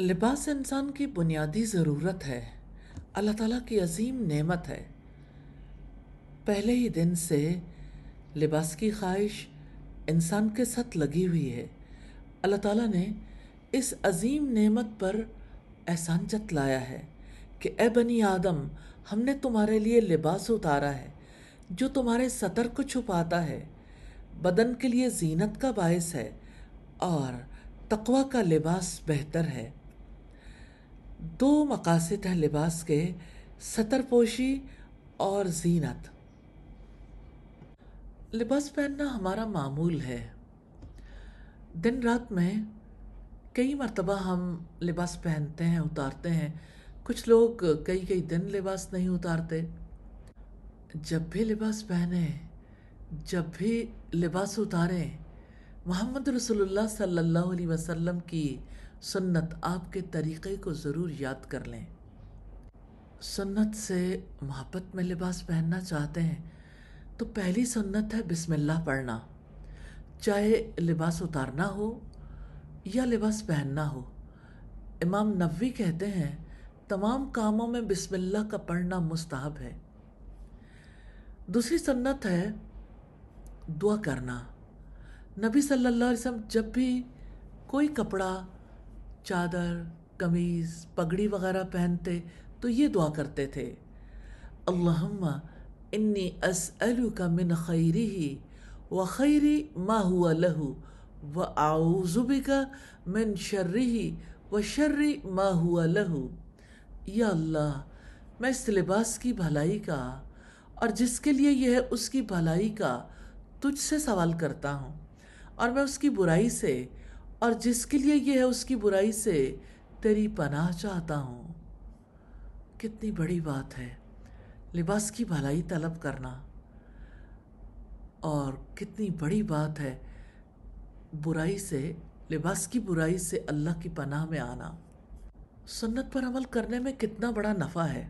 لباس انسان کی بنیادی ضرورت ہے۔ اللہ تعالیٰ کی عظیم نعمت ہے۔ پہلے ہی دن سے لباس کی خواہش انسان کے ساتھ لگی ہوئی ہے۔ اللہ تعالیٰ نے اس عظیم نعمت پر احسان جتلایا ہے کہ اے بنی آدم، ہم نے تمہارے لیے لباس اتارا ہے جو تمہارے سطر کو چھپاتا ہے۔ بدن کے لیے زینت کا باعث ہے اور تقوی کا لباس بہتر ہے۔ دو مقاصد ہیں لباس کے سطر پوشی اور زینت۔ لباس پہننا ہمارا معمول ہے۔ دن رات میں کئی مرتبہ ہم لباس پہنتے ہیں، اتارتے ہیں۔ کچھ لوگ کئی کئی دن لباس نہیں اتارتے۔ جب بھی لباس پہنے جب بھی لباس اتاریں، محمد رسول اللہ صلی اللہ علیہ وسلم کی سنت آپ کے طریقے کو ضرور یاد کر لیں۔ سنت سے محبت میں لباس پہننا چاہتے ہیں، تو پہلی سنت ہے بسم اللہ پڑھنا۔ چاہے لباس اتارنا ہو یا لباس پہننا ہو، امام نبوی کہتے ہیں، تمام کاموں میں بسم اللہ کا پڑھنا مستحب ہے۔ دوسری سنت ہے دعا کرنا۔ نبی صلی اللہ علیہ وسلم جب بھی کوئی کپڑا چادر، قمیض، پگڑی وغیرہ پہنتے تو یہ دعا کرتے تھے۔ اللہم انی اسألوک من خیری و خیری ما ہوا لہو و اعوذ بک من شرری و شرری ما ہوا لہو۔ یا اللہ، میں اس لباس کی بھلائی کا اور جس کے لیے یہ ہے اس کی بھلائی کا تجھ سے سوال کرتا ہوں اور میں اس کی برائی سے اور جس کے لیے یہ ہے اس کی برائی سے تیری پناہ چاہتا ہوں۔ کتنی بڑی بات ہے۔ لباس کی بھلائی طلب کرنا۔ اور کتنی بڑی بات ہے برائی سے، لباس کی برائی سے اللہ کی پناہ میں آنا۔ سنت پر عمل کرنے میں کتنا بڑا نفع ہے۔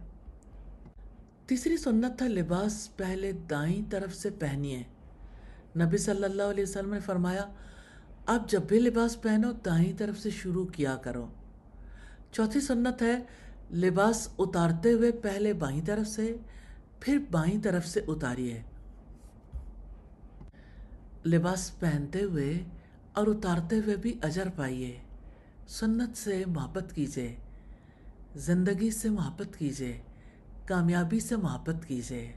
تیسری سنت تھا لباس پہلے دائیں طرف سے پہنیے۔ نبی صلی اللہ علیہ وسلم نے فرمایا آپ جب بھی لباس پہنو دائیں طرف سے شروع کیا کرو۔ چوتھی سنت ہے، لباس اتارتے ہوئے پہلے بائیں طرف سے، پھر بائیں طرف سے اتاریے۔ لباس پہنتے ہوئے اور اتارتے ہوئے بھی اجر پائیے۔ سنت سے محبت کیجیے زندگی سے محبت کیجیے کامیابی سے محبت کیجیے